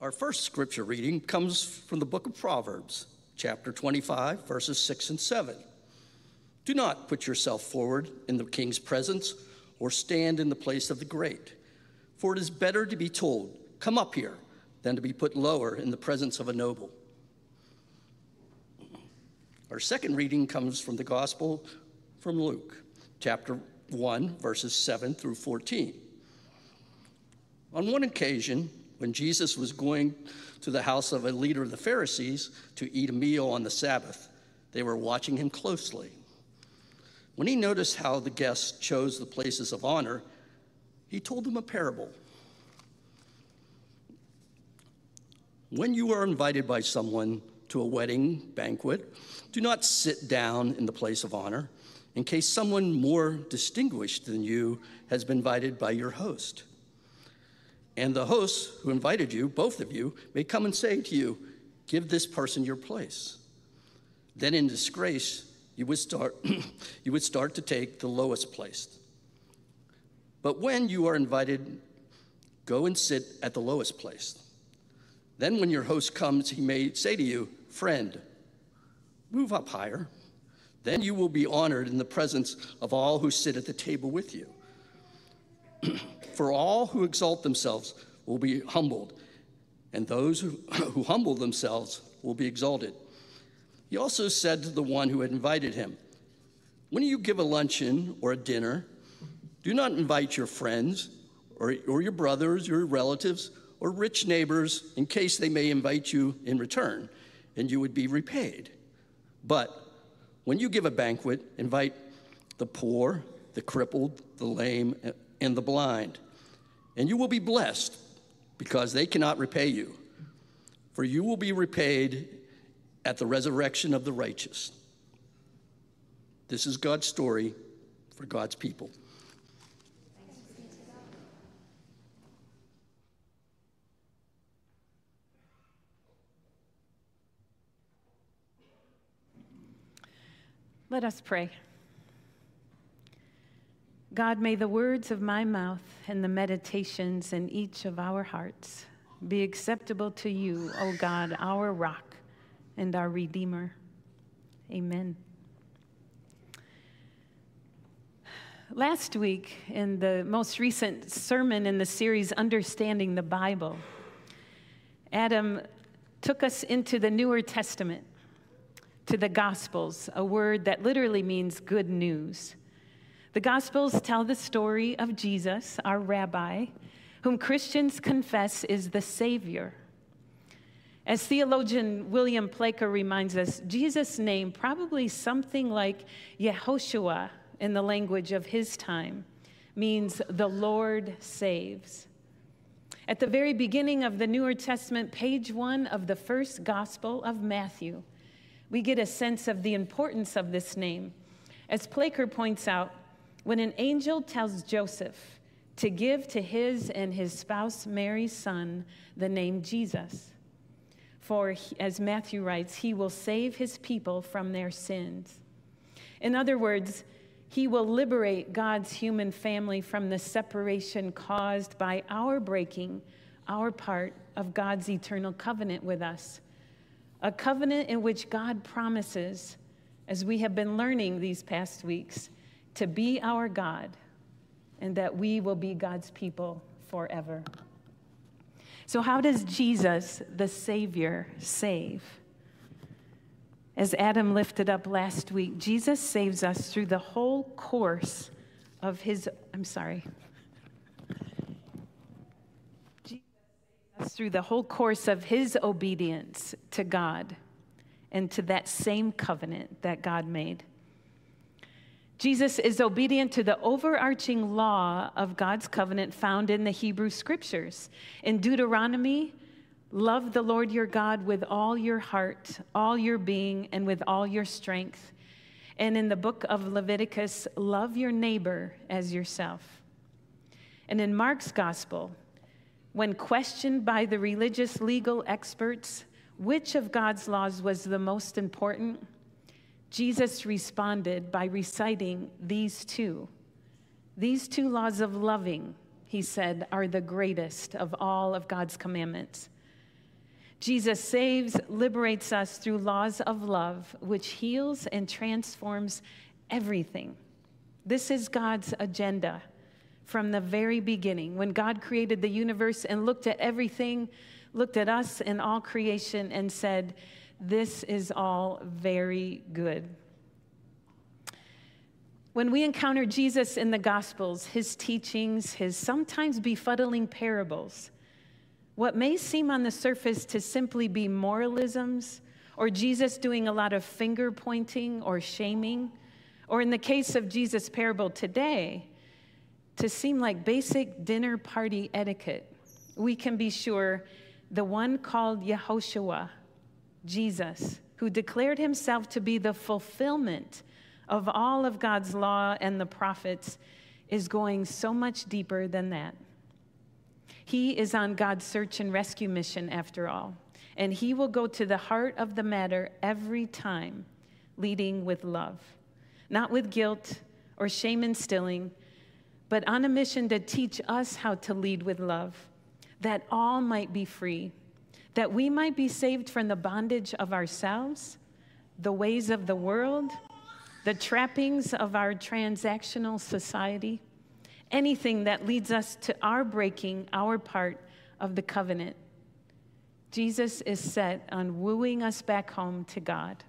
Our first scripture reading comes from the book of Proverbs, chapter 25, verses 6 and 7. Do not put yourself forward in the king's presence or stand in the place of the great, for it is better to be told, Come up here, than to be put lower in the presence of a noble. Our second reading comes from the Gospel from Luke, chapter 1, verses 7 through 14. On one occasion, when Jesus was going to the house of a leader of the Pharisees to eat a meal on the Sabbath, they were watching him closely. When he noticed how the guests chose the places of honor, he told them a parable. When you are invited by someone to a wedding banquet, do not sit down in the place of honor in case someone more distinguished than you has been invited by your host. And the host who invited you, both of you, may come and say to you, Give this person your place. Then in disgrace, you would start, you would start to take the lowest place. But when you are invited, go and sit at the lowest place. Then when your host comes, he may say to you, Friend, move up higher. Then you will be honored in the presence of all who sit at the table with you. For all who exalt themselves will be humbled, and those who, who humble themselves will be exalted. He also said to the one who had invited him, When you give a luncheon or a dinner, do not invite your friends or, or your brothers, your relatives, or rich neighbors in case they may invite you in return and you would be repaid. But when you give a banquet, invite the poor, the crippled, the lame, and the blind, and you will be blessed because they cannot repay you. For you will be repaid at the resurrection of the righteous. This is God's story for God's people. Let us pray. God, may the words of my mouth and the meditations in each of our hearts be acceptable to you, O God, our rock and our Redeemer. Amen. Last week, in the most recent sermon in the series, Understanding the Bible, Adam took us into the Newer Testament, to the Gospels, a word that literally means good news. The Gospels tell the story of Jesus, our rabbi, whom Christians confess is the Savior. As theologian William Placher reminds us, Jesus' name, probably something like Yehoshua in the language of his time, means the Lord saves. At the very beginning of the Newer Testament, page one of the first Gospel of Matthew, we get a sense of the importance of this name. As Placher points out, when an angel tells Joseph to give to his and his spouse Mary's son the name Jesus, for as Matthew writes, he will save his people from their sins. In other words, he will liberate God's human family from the separation caused by our breaking our part of God's eternal covenant with us. A covenant in which God promises, as we have been learning these past weeks, to be our God and that we will be God's people forever. So, how does Jesus, the Savior, save? As Adam lifted up last week, Jesus saves us through the whole course of his, I'm sorry. Through the whole course of his obedience to God and to that same covenant that God made. Jesus is obedient to the overarching law of God's covenant found in the Hebrew scriptures. In Deuteronomy, love the Lord your God with all your heart, all your being, and with all your strength. And in the book of Leviticus, love your neighbor as yourself. And in Mark's gospel, when questioned by the religious legal experts which of God's laws was the most important, Jesus responded by reciting these two. These two laws of loving, he said, are the greatest of all of God's commandments. Jesus saves, liberates us through laws of love, which heals and transforms everything. This is God's agenda from the very beginning. When God created the universe and looked at everything, looked at us and all creation, and said, This is all very good. When we encounter Jesus in the Gospels, his teachings, his sometimes befuddling parables, what may seem on the surface to simply be moralisms, or Jesus doing a lot of finger pointing or shaming, or in the case of Jesus' parable today, to seem like basic dinner party etiquette, we can be sure the one called Yehoshua, Jesus, who declared himself to be the fulfillment of all of God's law and the prophets, is going so much deeper than that. He is on God's search and rescue mission, after all, and He will go to the heart of the matter every time, leading with love, not with guilt or shame instilling, but on a mission to teach us how to lead with love, that all might be free, that we might be saved from the bondage of ourselves, the ways of the world, the trappings of our transactional society anything that leads us to our breaking our part of the covenant. Jesus is set on wooing us back home to God.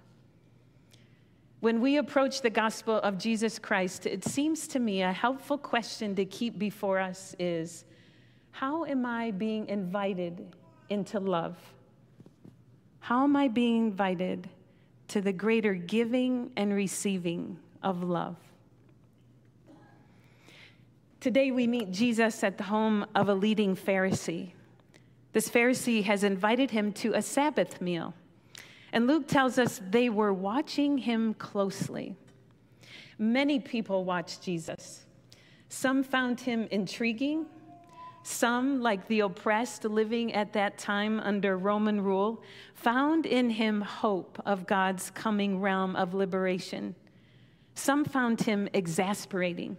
When we approach the gospel of Jesus Christ, it seems to me a helpful question to keep before us is how am I being invited into love? How am I being invited to the greater giving and receiving of love? Today, we meet Jesus at the home of a leading Pharisee. This Pharisee has invited him to a Sabbath meal. And Luke tells us they were watching him closely. Many people watched Jesus. Some found him intriguing. Some, like the oppressed living at that time under Roman rule, found in him hope of God's coming realm of liberation. Some found him exasperating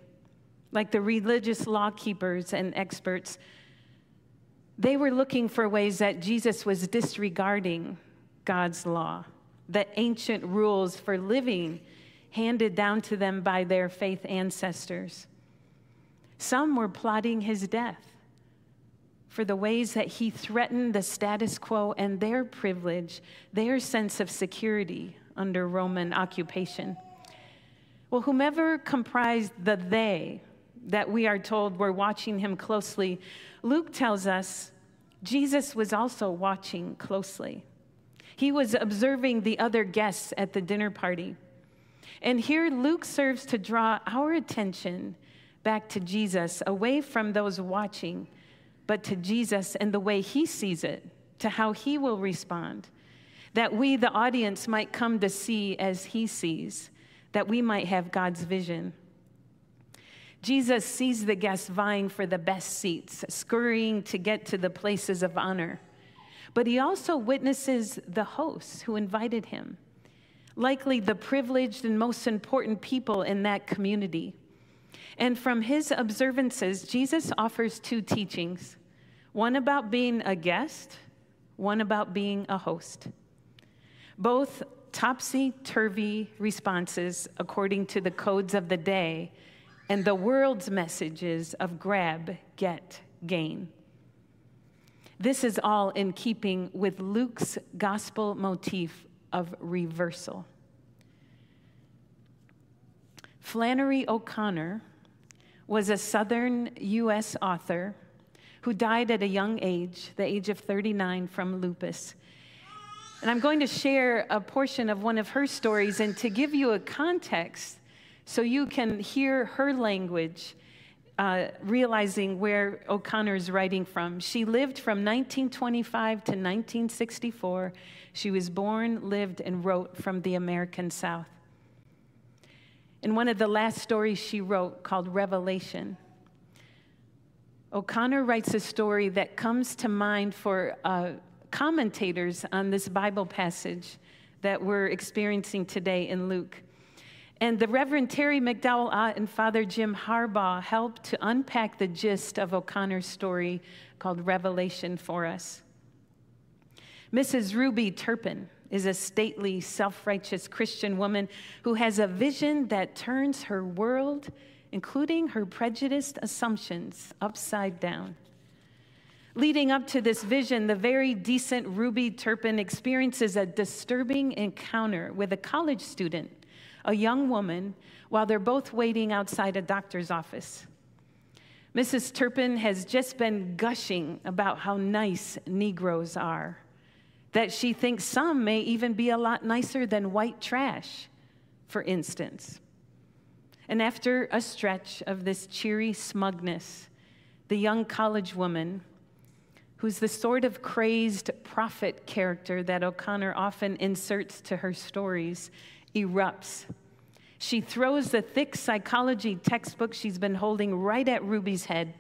like the religious law keepers and experts, they were looking for ways that Jesus was disregarding God's law, the ancient rules for living handed down to them by their faith ancestors. Some were plotting his death for the ways that he threatened the status quo and their privilege, their sense of security under Roman occupation. Well, whomever comprised the they that we are told were watching him closely, Luke tells us Jesus was also watching closely. He was observing the other guests at the dinner party. And here Luke serves to draw our attention back to Jesus, away from those watching, but to Jesus and the way he sees it, to how he will respond, that we, the audience, might come to see as he sees, that we might have God's vision. Jesus sees the guests vying for the best seats, scurrying to get to the places of honor. But he also witnesses the hosts who invited him, likely the privileged and most important people in that community. And from his observances, Jesus offers two teachings one about being a guest, one about being a host. Both topsy turvy responses according to the codes of the day and the world's messages of grab, get, gain. This is all in keeping with Luke's gospel motif of reversal. Flannery O'Connor was a Southern U.S. author who died at a young age, the age of 39, from lupus. And I'm going to share a portion of one of her stories, and to give you a context, so you can hear her language, uh, realizing where O'Connor's writing from. She lived from 1925 to 1964. She was born, lived, and wrote from the American South. In one of the last stories she wrote called Revelation, O'Connor writes a story that comes to mind for uh, commentators on this Bible passage that we're experiencing today in Luke. And the Reverend Teri McDowell Ott and Father Jim Harbaugh helped to unpack the gist of O'Connor's story called Revelation for us. Mrs. Ruby Turpin is a stately, self righteous Christian woman who has a vision that turns her world, including her prejudiced assumptions, upside down. Leading up to this vision, the very decent Ruby Turpin experiences a disturbing encounter with a college student, a young woman, while they're both waiting outside a doctor's office. Mrs. Turpin has just been gushing about how nice Negroes are, that she thinks some may even be a lot nicer than white trash, for instance. And after a stretch of this cheery smugness, the young college woman, who's the sort of crazed prophet character that O'Connor often inserts to her stories, erupts she throws the thick psychology textbook she's been holding right at Ruby's head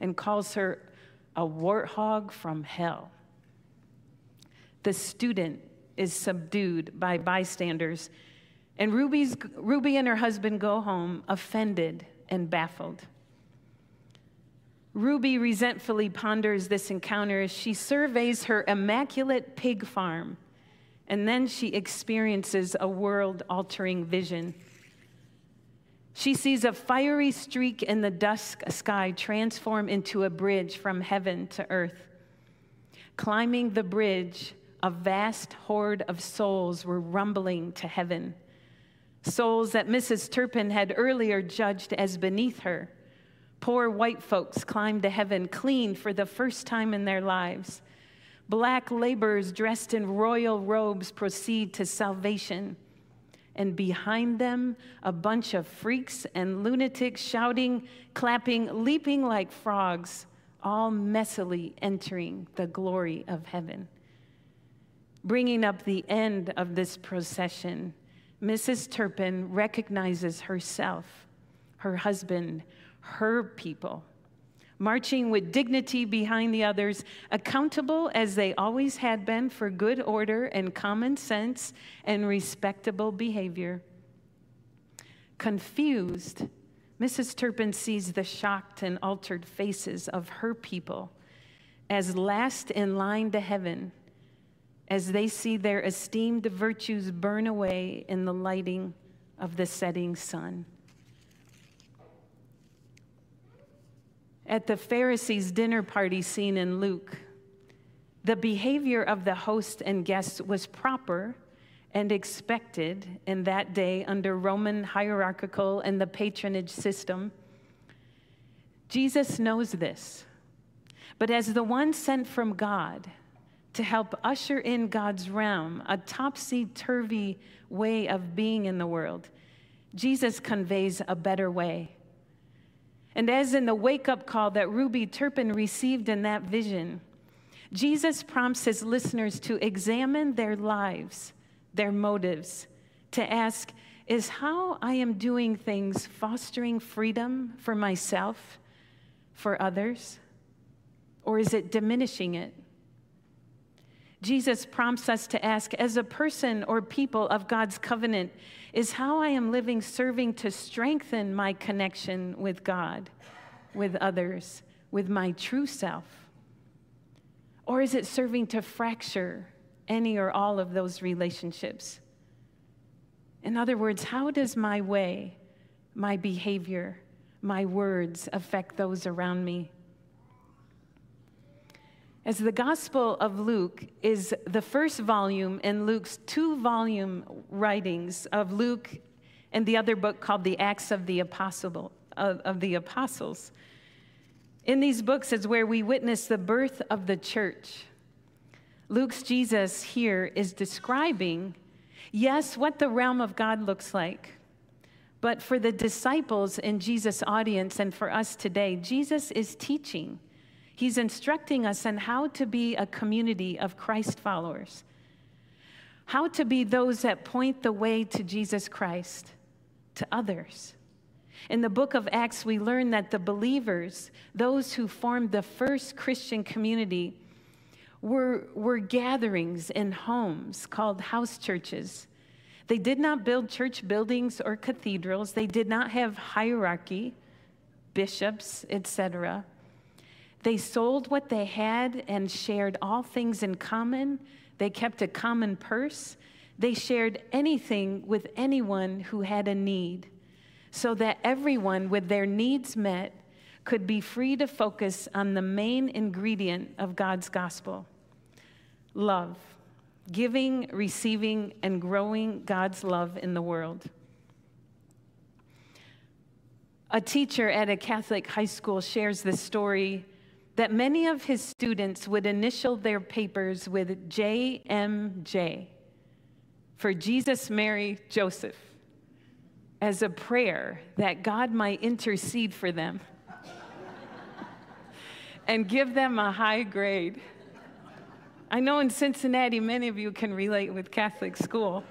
and calls her a warthog from hell. The student is subdued by bystanders, and Ruby's, Ruby and her husband go home offended and baffled. Ruby resentfully ponders this encounter as she surveys her immaculate pig farm, and then she experiences a world altering vision. She sees a fiery streak in the dusk sky transform into a bridge from heaven to earth. Climbing the bridge, a vast horde of souls were rumbling to heaven. Souls that Mrs. Turpin had earlier judged as beneath her. Poor white folks climbed to heaven clean for the first time in their lives. Black laborers dressed in royal robes proceed to salvation and behind them, a bunch of freaks and lunatics shouting, clapping, leaping like frogs, all messily entering the glory of heaven. Bringing up the end of this procession, Mrs. Turpin recognizes herself, her husband, her people marching with dignity behind the others, accountable as they always had been for good order and common sense and respectable behavior. Confused, Mrs. Turpin sees the shocked and altered faces of her people as last in line to heaven as they see their esteemed virtues burn away in the lighting of the setting sun. At the Pharisees' dinner party scene in Luke, the behavior of the host and guests was proper and expected in that day under Roman hierarchical and the patronage system. Jesus knows this. But as the one sent from God to help usher in God's realm, a topsy turvy way of being in the world, Jesus conveys a better way and as in the wake up call that Ruby Turpin received in that vision, Jesus prompts his listeners to examine their lives, their motives, to ask, is how I am doing things fostering freedom for myself, for others, or is it diminishing it? Jesus prompts us to ask, as a person or people of God's covenant, is how I am living serving to strengthen my connection with God, with others, with my true self? Or is it serving to fracture any or all of those relationships? In other words, how does my way, my behavior, my words affect those around me? As the Gospel of Luke is the first volume in Luke's two volume writings of Luke and the other book called the Acts of the, Apostle, of, of the Apostles. In these books is where we witness the birth of the church. Luke's Jesus here is describing, yes, what the realm of God looks like. But for the disciples in Jesus' audience and for us today, Jesus is teaching He's instructing us on how to be a community of Christ followers, how to be those that point the way to Jesus Christ to others. In the book of Acts, we learn that the believers, those who formed the first Christian community, were, were gatherings in homes called house churches. They did not build church buildings or cathedrals, they did not have hierarchy, bishops, etc. They sold what they had and shared all things in common. They kept a common purse. They shared anything with anyone who had a need, so that everyone with their needs met could be free to focus on the main ingredient of God's gospel love, giving, receiving, and growing God's love in the world. A teacher at a Catholic high school shares this story that many of his students would initial their papers with JMJ for Jesus, Mary, Joseph as a prayer that God might intercede for them and give them a high grade. I know in Cincinnati, many of you can relate with Catholic school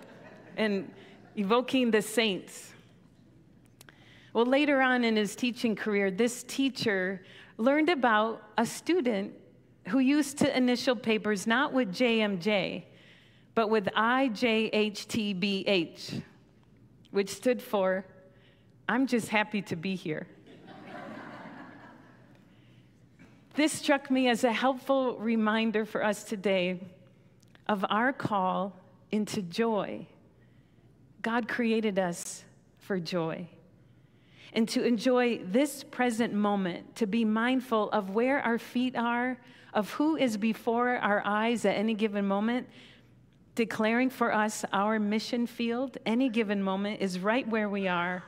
and evoking the saints. Well, later on in his teaching career, this teacher learned about a student who used to initial papers not with JMJ, but with IJHTBH, which stood for I'm just happy to be here. this struck me as a helpful reminder for us today of our call into joy. God created us for joy and to enjoy this present moment, to be mindful of where our feet are, of who is before our eyes at any given moment, declaring for us our mission field, any given moment, is right where we are.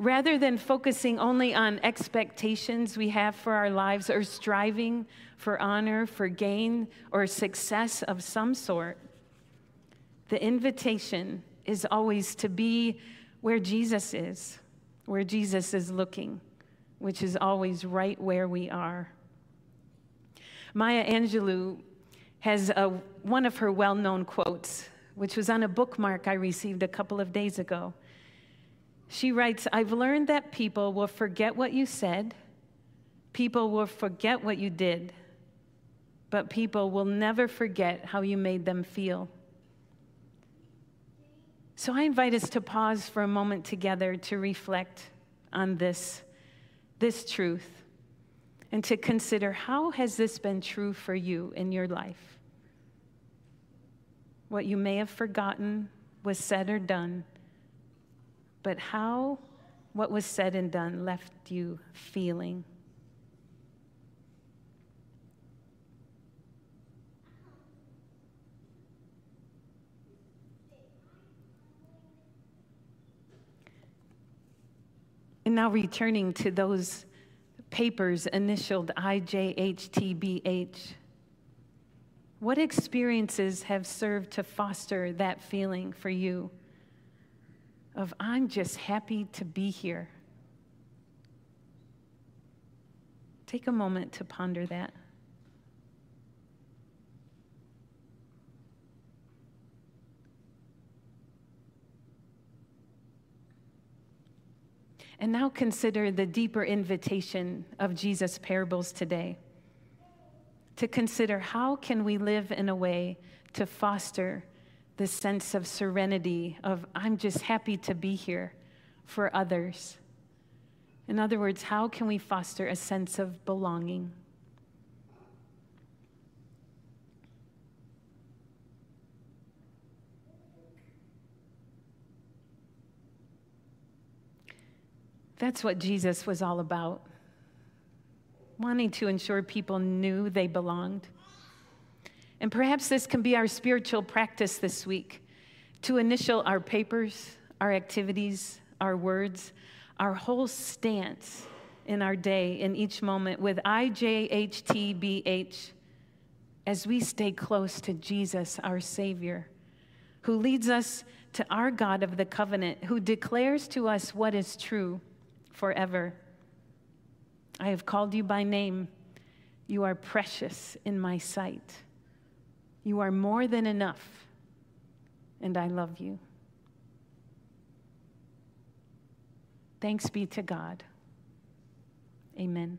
Rather than focusing only on expectations we have for our lives or striving for honor, for gain, or success of some sort, the invitation is always to be where Jesus is where Jesus is looking, which is always right where we are. Maya Angelou has a, one of her well known quotes, which was on a bookmark I received a couple of days ago. She writes I've learned that people will forget what you said, people will forget what you did, but people will never forget how you made them feel. So I invite us to pause for a moment together to reflect on this, this truth and to consider how has this been true for you in your life? What you may have forgotten was said or done, but how what was said and done left you feeling. And now returning to those papers initialed IJHTBH. What experiences have served to foster that feeling for you of, I'm just happy to be here? Take a moment to ponder that. And now consider the deeper invitation of Jesus' parables today. To consider how can we live in a way to foster the sense of serenity of I'm just happy to be here for others. In other words, how can we foster a sense of belonging? That's what Jesus was all about wanting to ensure people knew they belonged. And perhaps this can be our spiritual practice this week to initial our papers, our activities, our words, our whole stance in our day, in each moment, with IJHTBH, as we stay close to Jesus, our Savior, who leads us to our God of the covenant, who declares to us what is true forever. I have called you by name. You are precious in my sight. You are more than enough, and I love you. Thanks be to God. Amen.